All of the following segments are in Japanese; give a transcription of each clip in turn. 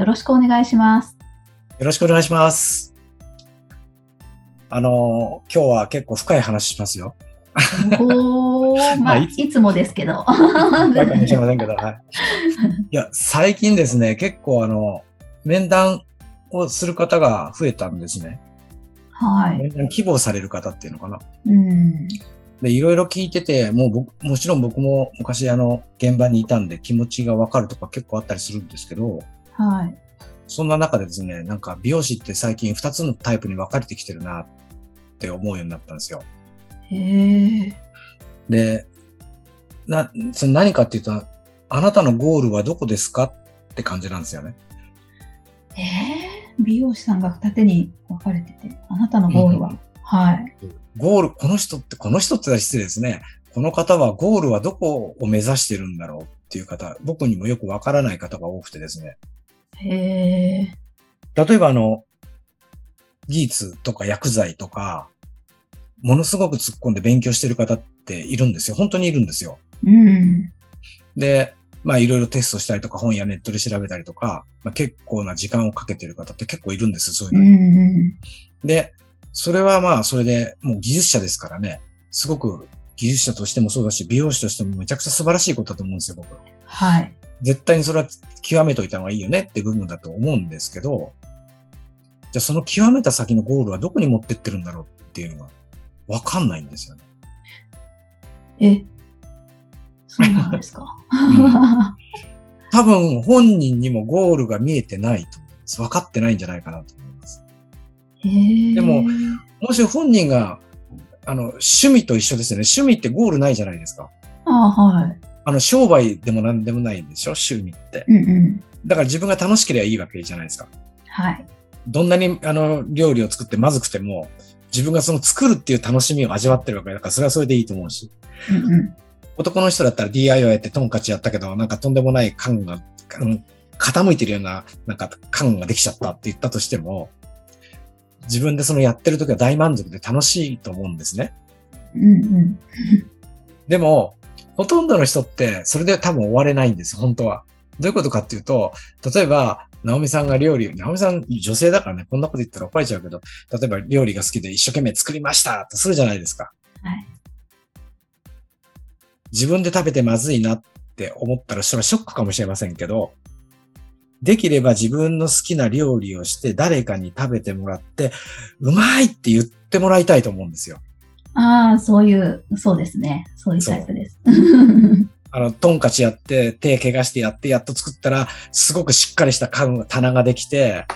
よろしくお願いします。よろしくお願いします。あの、今日は結構深い話しますよ。おー、まあ、はいいつもですけど。深いかもしれませんけど、はい。いや、最近ですね、結構あの、面談をする方が増えたんですね。はい。面談希望される方っていうのかな。うん。で、いろいろ聞いてて、もう僕、もちろん僕も昔あの、現場にいたんで気持ちがわかるとか結構あったりするんですけど、はい。そんな中でですね、なんか美容師って最近2つのタイプに分かれてきてるなって思うようになったんですよ。へえ。で、な、その何かっていうと、あなたのゴールはどこですかって感じなんですよね。えー、美容師さんが二手に分かれてて、あなたのゴールは、はい。ゴール、この人って、この人って失礼ですね。この方はゴールはどこを目指してるんだろうっていう方、僕にもよくわからない方が多くてですね。へえ。例えばあの、技術とか薬剤とか、ものすごく突っ込んで勉強してる方っているんですよ。本当にいるんですよ。うん。で、まあいろいろテストしたりとか本やネットで調べたりとか、まあ、結構な時間をかけてる方って結構いるんです、そういううのに。ん。で、それはまあそれでもう技術者ですからね、すごく技術者としてもそうだし、美容師としてもめちゃくちゃ素晴らしいことだと思うんですよ、僕。はい。絶対にそれは極めといた方がいいよねって部分だと思うんですけど、じゃあその極めた先のゴールはどこに持ってってるんだろうっていうのがわかんないんですよね。え、そうなんですか？多分本人にもゴールが見えてないと思います。分かってないんじゃないかなと思います。でももし本人が、あの、趣味と一緒ですよね。趣味ってゴールないじゃないですか。あはい。あの、商売でも何でもないんでしょ？趣味って。うんうん。だから自分が楽しければいいわけじゃないですか。はい。どんなに、あの、料理を作ってまずくても、自分がその作るっていう楽しみを味わってるわけだから、それはそれでいいと思うし。うんうん。男の人だったら DIY やってトンカチやったけど、なんかとんでもない感が、あの傾いてるような、なんか感ができちゃったって言ったとしても、自分でそのやってる時は大満足で楽しいと思うんですね。うんうん。でも、ほとんどの人って、それで多分終われないんです、本当は。どういうことかっていうと、例えば、ナオミさんが料理、ナオミさん女性だからね、こんなこと言ったら怒られちゃうけど、例えば料理が好きで一生懸命作りましたとするじゃないですか。はい。自分で食べてまずいなって思ったら、それはショックかもしれませんけど、できれば自分の好きな料理をして誰かに食べてもらって、うまいって言ってもらいたいと思うんですよ。ああ、そういう、そうですね。そういうタイプです。あの、トンカチやって、手怪我してやって、やっと作ったら、すごくしっかりした家具棚ができて、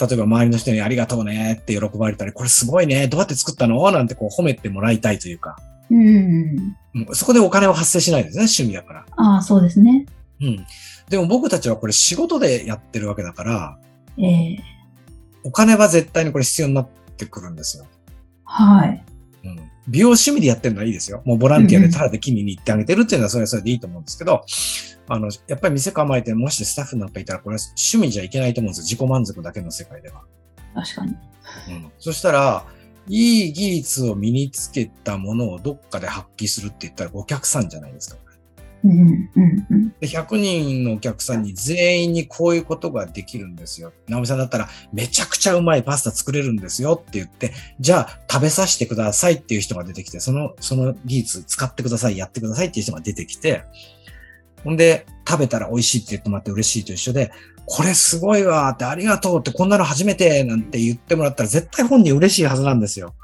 例えば周りの人にありがとうねって喜ばれたり、これすごいね、どうやって作ったの？なんてこう褒めてもらいたいというか、うん。もうそこでお金は発生しないですね、趣味だから。ああ、そうですね。うん。でも僕たちはこれ仕事でやってるわけだから、ええお金は絶対にこれ必要になってくるんですよ。はい。うん。美容趣味でやってるのはいいですよ。もうボランティアでタダで気に入ってあげてるっていうのはそれはそれでいいと思うんですけど、あの、やっぱり店構えてもしスタッフなんかいたらこれは趣味じゃいけないと思うんですよ。自己満足だけの世界では。確かに。うん。そしたら、いい技術を身につけたものをどっかで発揮するって言ったらお客さんじゃないですか。うんうんうん。で、100人のお客さんに全員にこういうことができるんですよ。直美さんだったら、めちゃくちゃうまいパスタ作れるんですよって言って、じゃあ食べさせてくださいっていう人が出てきて、その、その技術使ってください、やってくださいっていう人が出てきて、ほんで、食べたら美味しいって言ってもらって嬉しいと一緒で、これすごいわってありがとうってこんなの初めてなんて言ってもらったら絶対本人嬉しいはずなんですよ。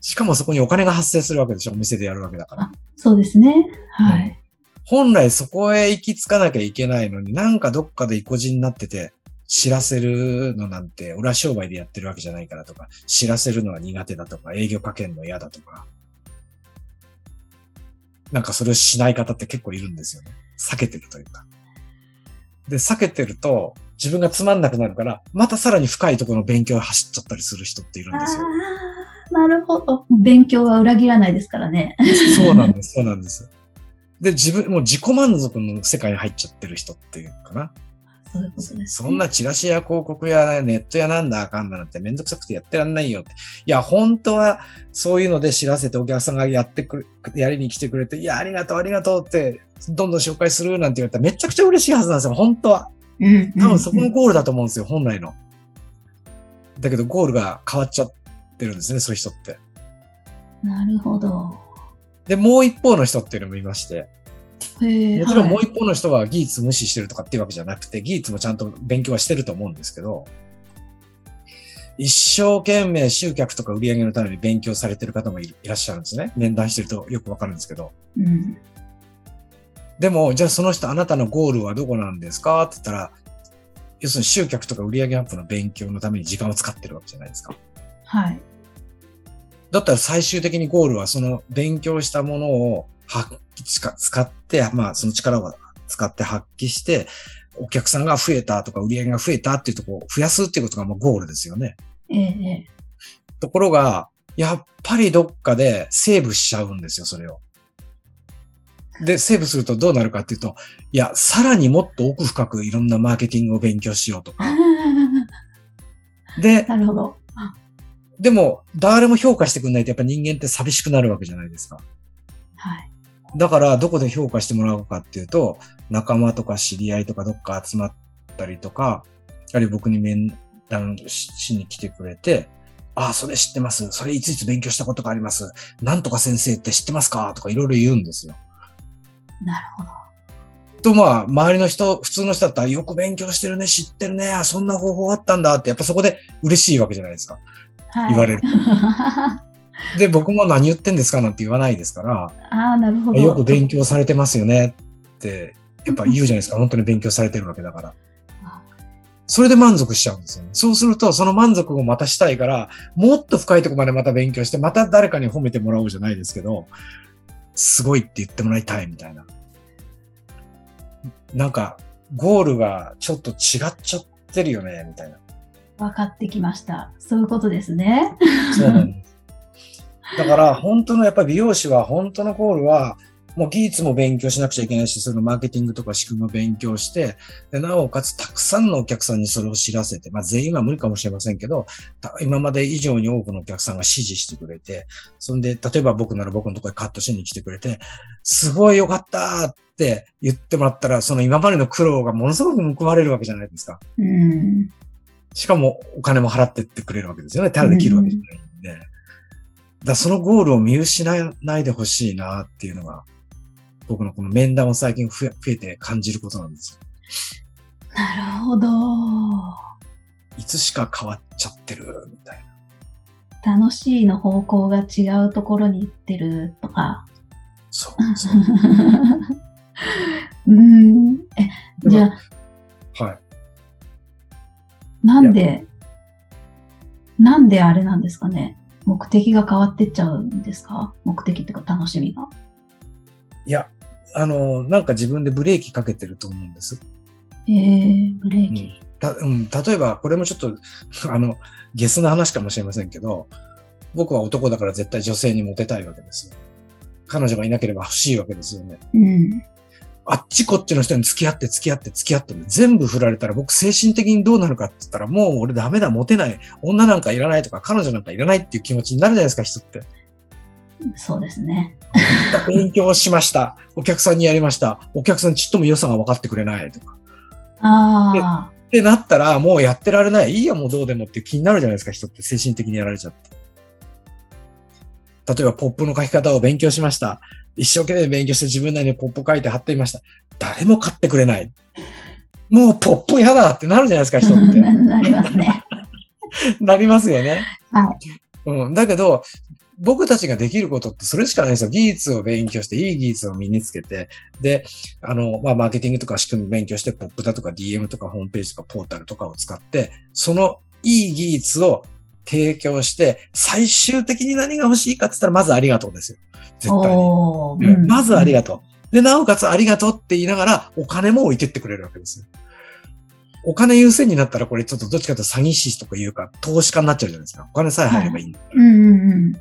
しかもそこにお金が発生するわけでしょお店でやるわけだから。そうですね。はい。本来そこへ行き着かなきゃいけないのに、なんかどっかで意固地になってて、知らせるのなんて、俺は商売でやってるわけじゃないからとか、知らせるのは苦手だとか、営業かけるの嫌だとか。なんかそれをしない方って結構いるんですよね。避けてるというか。で、避けてると、自分がつまんなくなるから、またさらに深いところの勉強を走っちゃったりする人っているんあですよ。あ、なるほど。勉強は裏切らないですからね。そうなんです、そうなんです。で、自分、もう自己満足の世界に入っちゃってる人っていうのかな。そういうことです、そんなチラシや広告やネットやなんだあかんだなんてめんどくさくてやってらんないよって。いや、本当はそういうので知らせてお客さんがやってくれ、やりに来てくれて、いや、ありがとう、ありがとうって、どんどん紹介するなんて言われたらめちゃくちゃ嬉しいはずなんですよ、本当は。うん。多分そこのゴールだと思うんですよ、本来の。だけどゴールが変わっちゃってるんですね、そういう人って。なるほど。で、もう一方の人っていうのもいまして。もちろんもうはい一方の人は技術無視してるとかっていうわけじゃなくて、技術もちゃんと勉強はしてると思うんですけど、一生懸命集客とか売り上げのために勉強されてる方もいいらっしゃるんですね。面談してるとよくわかるんですけど。うん。でも、じゃあその人あなたのゴールはどこなんですかって言ったら、要するに集客とか売り上げアップの勉強のために時間を使ってるわけじゃないですか。はい。だったら最終的にゴールはその勉強したものを発揮使使って、まあその力を使って発揮して、お客さんが増えたとか売り上げが増えたっていうところを増やすっていうことがもうゴールですよね。ええええ。ところが、やっぱりどっかでセーブしちゃうんですよ、それを。で、セーブするとどうなるかっていうと、いや、さらにもっと奥深くいろんなマーケティングを勉強しようとか。で、なるほど。でも、誰も評価してくれないとやっぱ人間って寂しくなるわけじゃないですか。はい。だから、どこで評価してもらうかっていうと、仲間とか知り合いとかどっか集まったりとか、あるいは僕に面談ししに来てくれて、ああ、それ知ってます。それいついつ勉強したことがあります。なんとか先生って知ってますかとかいろいろ言うんですよ。なるほど。と、まあ、周りの人、普通の人だったらよく勉強してるね、知ってるね、あそんな方法あったんだって、やっぱそこで嬉しいわけじゃないですか。はい。言われる。で、僕も何言ってんですかなんて言わないですから、ああ、なるほど。よく勉強されてますよねって、やっぱ言うじゃないですか。本当に勉強されてるわけだから。それで満足しちゃうんですよね。そうすると、その満足をまたしたいから、もっと深いところまでまた勉強して、また誰かに褒めてもらおうじゃないですけど、すごいって言ってもらいたいみたいな。なんか、ゴールがちょっと違っちゃってるよね、みたいな。分かってきました。そういうことですね。そうなんです。だから、本当のやっぱり美容師は、本当のゴールは、もう技術も勉強しなくちゃいけないし、そのマーケティングとか仕組みも勉強して、でなおかつたくさんのお客さんにそれを知らせて、まあ全員は無理かもしれませんけど、た今まで以上に多くのお客さんが支持してくれて、そんで、例えば僕なら僕のところにカットしに来てくれて、すごいよかったって言ってもらったら、その今までの苦労がものすごく報われるわけじゃないですか。うん。しかもお金も払ってってくれるわけですよね。ただで切るわけじゃないんで。だそのゴールを見失わないでほしいなっていうのが、僕のこの面談を最近増え増えて感じることなんですよ。なるほど。いつしか変わっちゃってるみたいな。楽しいの方向が違うところに行ってるとか。そうそう。うん。え、じゃあ、はい。なんで、なんであれなんですかね？目的が変わってっちゃうんですか？目的っていうか楽しみが。いや、あの、なんか自分でブレーキかけてると思うんです。えー、ブレーキ。うんたうん、例えば、これもちょっと、あの、ゲスな話かもしれませんけど、僕は男だから絶対女性にモテたいわけですよ。彼女がいなければ欲しいわけですよね。うん。あっちこっちの人に付き合って付き合って付き合って全部振られたら僕精神的にどうなるかって言ったらもう俺ダメだ、モテない、女なんかいらないとか彼女なんかいらないっていう気持ちになるじゃないですか、人って。そうですね。勉強しました。お客さんにやりました。お客さんちっとも良さが分かってくれないとか。ああ、ってなったら、もうやってられない。いいや、もうどうでもって気になるじゃないですか、人って精神的にやられちゃって。例えば、ポップの書き方を勉強しました。一生懸命勉強して自分なりにポップ書いて貼っていました。誰も買ってくれない。もうポップ嫌だってなるじゃないですか、人って。な なりますね。なりますよね。はうん。だけど、僕たちができることってそれしかないんですよ。技術を勉強して、いい技術を身につけて、で、あの、まあ、マーケティングとか仕組み勉強して、ポップだとか DM とかホームページとかポータルとかを使って、そのいい技術を提供して、最終的に何が欲しいかって言ったら、まずありがとうですよ。絶対に。うんまずありががとう。で、なおかつありがとうって言いながら、お金も置いてってくれるわけですよ。お金優先になったらこれちょっとどっちかというと詐欺師とかいうか投資家になっちゃうじゃないですか。お金さえ入ればいいんだ。うんうんうん。うん。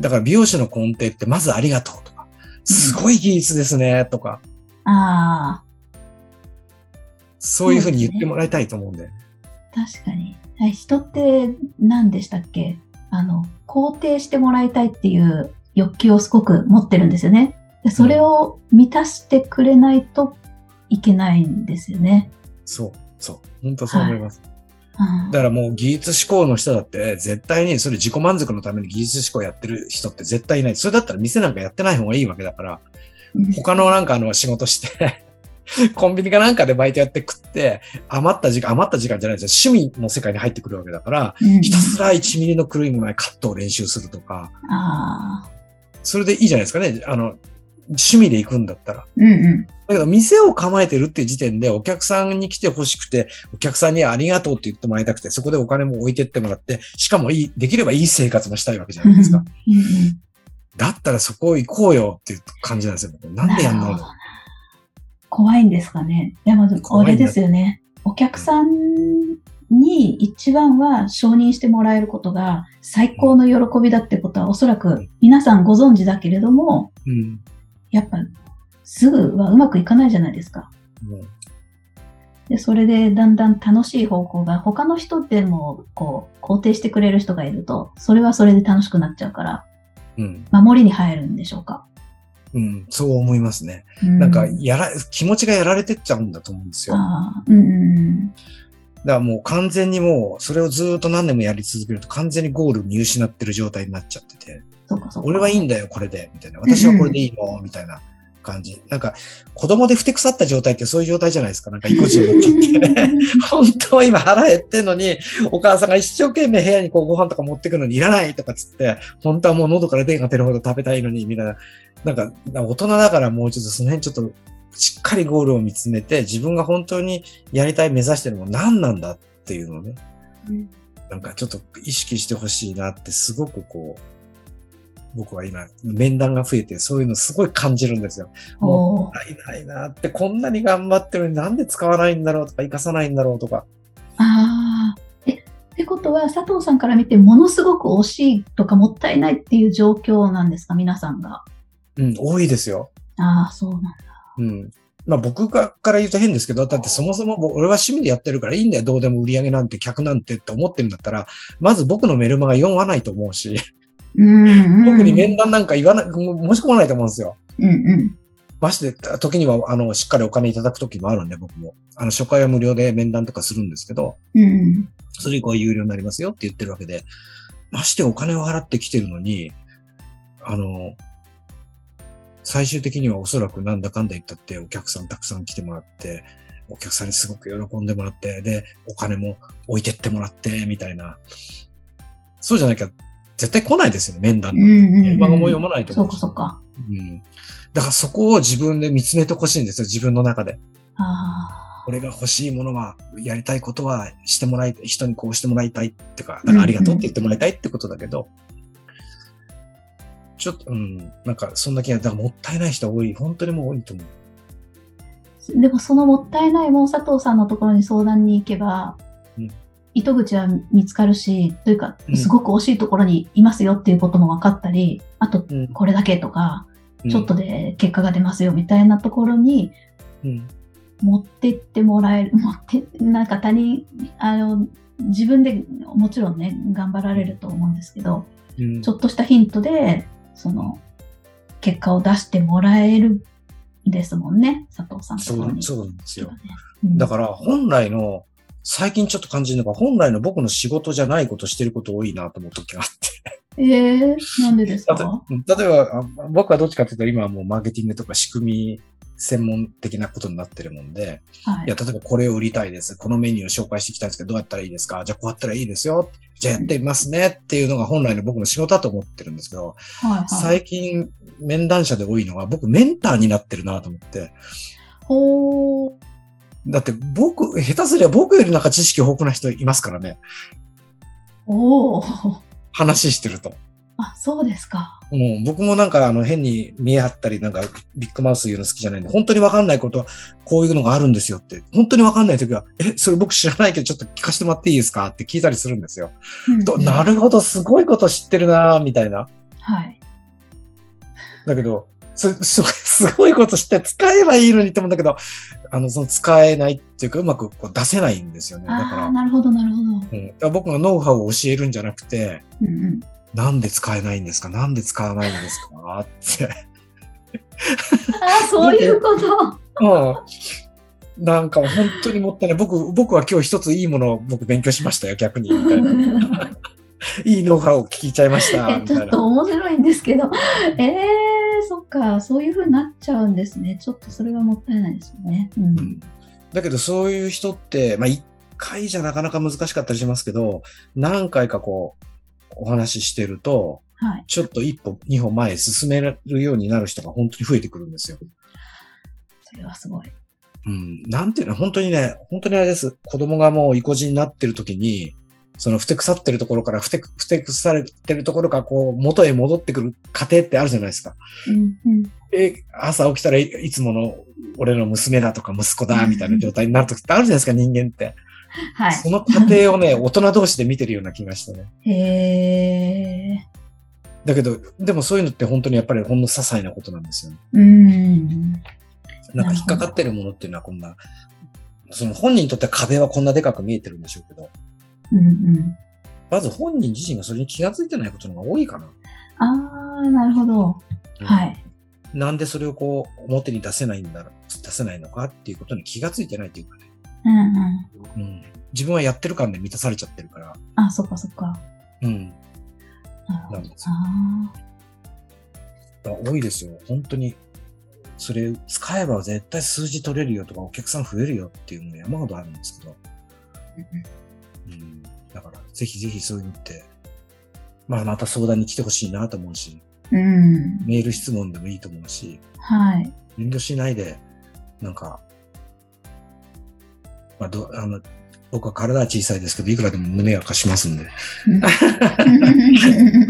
だから美容師の根底ってまずありがとうとか、すごい技術ですねとか、ああ、そういうふうに言ってもらいたいと思うんで。確かに。はい人って何でしたっけ？あの、肯定してもらいたいっていう欲求をすごく持ってるんですよね。でそれを満たしてくれないといけないんですよね。そう、そう。本当そう思います。うんだからもう技術志向の人だって絶対にそれ自己満足のために技術志向やってる人って絶対いない。それだったら店なんかやってない方がいいわけだから、うん他のなんかあの仕事して、コンビニかなんかでバイトやって食って、余った時間、余った時間じゃないですよ。趣味の世界に入ってくるわけだから、うんひたすら1ミリの狂いもないカットを練習するとか、それでいいじゃないですかね。あの、趣味で行くんだったら。うんうん。だけど、店を構えてるっていう時点で、お客さんに来て欲しくて、お客さんにありがとうって言ってもらいたくて、そこでお金も置いてってもらって、しかもいい、できればいい生活もしたいわけじゃないですか。だったらそこ行こうよっていう感じなんですよ。なんでやんないの？怖いんですかね。いや、まず、怖いんだあれですよね。お客さんに一番は承認してもらえることが最高の喜びだってことはおそらく皆さんご存知だけれども、うん。やっぱすぐはうまくいかないじゃないですか。もうで、それでだんだん楽しい方向が他の人でもこう肯定してくれる人がいると、それはそれで楽しくなっちゃうから、うん。守りに入るんでしょうか。うん。そう思いますね。うなんか、やら、気持ちがやられてっちゃうんだと思うんですよ。うんうんらもう完全にもう、それをずーっと何年もやり続けると完全にゴール見失ってる状態になっちゃってて。俺はいいんだよ、これで、みたいな。私はこれでいいの、みたいな感じ。なんか、子供でふてくさった状態ってそういう状態じゃないですか。なんか、意固地になっちゃって。本当は今腹減ってんのに、お母さんが一生懸命部屋にこうご飯とか持ってくるのにいらないとかつって、本当はもう喉から手が出るほど食べたいのに、みたいな。なんか、大人だからもうちょっとその辺ちょっと、しっかりゴールを見つめて、自分が本当にやりたい、目指してるのは何なんだっていうのをね、うんなんかちょっと意識してほしいなってすごくこう、僕は今、面談が増えて、そういうのすごい感じるんですよ。もったいないなって、こんなに頑張ってるのになんで使わないんだろうとか、活かさないんだろうとか。ああ。え、ってことは、佐藤さんから見て、ものすごく惜しいとか、もったいないっていう状況なんですか、皆さんが。うん、多いですよ。ああ、そうなんだ。うん。まあ僕がから言うと変ですけど、だってそもそも僕俺は趣味でやってるからいいんだよ、どうでも売り上げなんて客なんてって思ってるんだったら、まず僕のメルマガ読まないと思うし、うん、うん。僕に面談なんか言わない、申し込まないと思うんですよ。うんうん。まして、時には、あの、しっかりお金いただく時もあるんで、僕も。あの、初回は無料で面談とかするんですけど、うん。それ以降は有料になりますよって言ってるわけで、ましてお金を払ってきてるのに、あの、最終的にはおそらくなんだかんだ言ったってお客さんたくさん来てもらって、お客さんにすごく喜んでもらって、で、お金も置いてってもらって、みたいな。そうじゃなきゃ絶対来ないですよね、面談うん。うん。も読まないとそう思うし。かそうか。うん。だからそこを自分で見つめてほしいんですよ、自分の中で。あ俺が欲しいものは、やりたいことはしてもらい人にこうしてもらいたいってか、だからありがとうって言ってもらいたいってことだけど、ちょっと、うん、なんかそんな気が、だからもったいない人多い、本当にもう多いと思う。あ。でも、そのもったいないもん佐藤さんのところに相談に行けば、うん糸口は見つかるし、というかう、ん。すごく惜しいところにいますよっていうことも分かったり、あと、うん。これだけとか、うん。ちょっとで結果が出ますよみたいなところにうん。持ってってもらえる、持って、なんか他人、あの、自分でもちろんね、頑張られると思うんですけど、うん。ちょっとしたヒントで、その、結果を出してもらえるんですもんね、佐藤さんのとそう、なんですよ。うん。だから本来の、最近ちょっと感じるのが、本来の僕の仕事じゃないことしてること多いなと思う時があって。ええなんでですか？例えば、あ僕はどっちかというと、今はもうマーケティングとか仕組み専門的なことになってるもんで、はいいや、例えばこれを売りたいです。このメニューを紹介していきたいんですけど、どうやったらいいですか？じゃあこうやったらいいですよ。じゃあやってみますねっていうのが本来の僕の仕事だと思ってるんですけど、はいはい。最近面談者で多いのが僕メンターになってるなと思って。ほー。だって僕、下手すりゃ僕よりなんか知識豊富な人いますからね。おー。話してると。あ、そうですか。うん、僕もなんかあの変に見え張ったり、なんかビッグマウス言うの好きじゃないんで、本当にわかんないことはこういうのがあるんですよって、本当にわかんないときは、え、それ僕知らないけどちょっと聞かせてもらっていいですかって聞いたりするんですよ。となるほど、すごいこと知ってるなみたいな。はい。だけど、す、すごい、すごいこと知って使えばいいのにって思うんだけど、あの、その使えないっていうか、うまくこう出せないんですよね。だああ、から、なるほど、なるほど。うん、だ僕がノウハウを教えるんじゃなくて、うんうん。なんで使えないんですか？なんで使わないんですか？って。ああ、そういうこと。うん。なんか本当にもったいない。僕、僕は今日一ついいものを僕勉強しましたよ、逆に。みたいな。いいノウハウを聞いちゃいました。えちょっ。と面白いんですけど、ええー、そっか、そういう風になっちゃうんですね。ちょっとそれはもったいないですよね。うん。うんだけどそういう人って、まあ一回じゃなかなか難しかったりしますけど、何回かこう、お話ししてると、はい。ちょっと一歩、二歩前へ進めるようになる人が本当に増えてくるんですよ。それはすごい。うん。なんていうの、本当にね、本当にあれです。子供がもう意固地になってる時に、そのふてくさってるところから、ふてく、ふてくされてるところから、こう、元へ戻ってくる過程ってあるじゃないですか。うんうん。え、朝起きたらいいつもの俺の娘だとか息子だみたいな状態になる時ってあるじゃないですか、人間って。はい。その過程をね、大人同士で見てるような気がしたね。へえ。だけど、でもそういうのって本当にやっぱりほんの些細なことなんですよね。うん。なんか引っかかってるものっていうのはこんな、その本人にとって壁はこんなでかく見えてるんでしょうけど、うんうん。まず本人自身がそれに気がついてないことの方が多いかな。ああ、なるほど。はい。なんでそれをこう表に出せないんだろう、出せないのかっていうことに気がついてないっていうかね。うんうん。うん。自分はやってる感で満たされちゃってるから。あ、そっかそっか。うん。なるほど。なんですよ。あ多いですよ。本当に。それ使えば絶対数字取れるよとかお客さん増えるよっていうのが山ほどあるんですけど。うん。だから、ぜひぜひそういうのって、まあまた相談に来てほしいなと思うし、ーうん。メール質問でもいいと思うし、はい。遠慮しないで、なんか、まあど、あの、僕は体は小さいですけど、いくらでも胸が貸しますんで、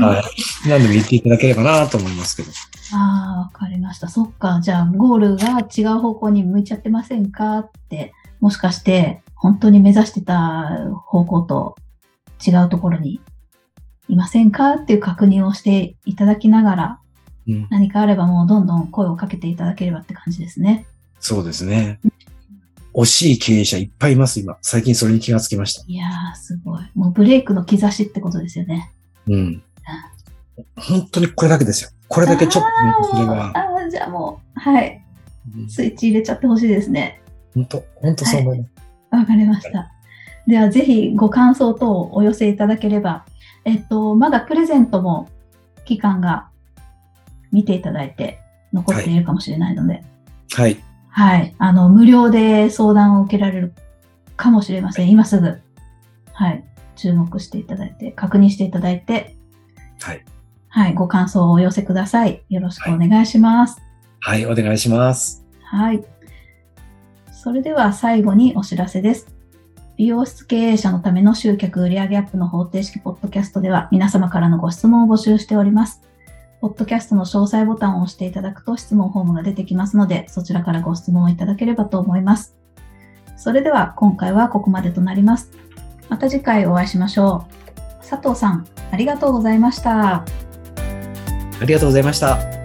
はい。何でも言っていただければなと思いますけど。ああ、わかりました。そっか。じゃあ、ゴールが違う方向に向いちゃってませんかって、もしかして、本当に目指してた方向と違うところにいませんかっていう確認をしていただきながら、うん。何かあればもうどんどん声をかけていただければって感じですね。そうですね。惜しい経営者いっぱいいます、今。最近それに気がつきました。いやー、すごい。もうブレイクの兆しってことですよね。うん。本当にこれだけですよ。これだけちょっと、それは、ああ、じゃあもう、はい。うんスイッチ入れちゃってほしいですね。本当、本当そう思います。わかりました。では、ぜひご感想等をお寄せいただければ、えっと、まだプレゼントも期間が見ていただいて残っているかもしれないので、はい。はい。あの、無料で相談を受けられるかもしれません。今すぐ、はい。注目していただいて、確認していただいて、はい。はい。ご感想をお寄せください。よろしくお願いします。はい、お願いします。はい。それでは最後にお知らせです。美容室経営者のための集客売上アップの方程式ポッドキャストでは皆様からのご質問を募集しております。ポッドキャストの詳細ボタンを押していただくと質問フォームが出てきますので、そちらからご質問をいただければと思います。それでは今回はここまでとなります。また次回お会いしましょう。佐藤さん、ありがとうございました。ありがとうございました。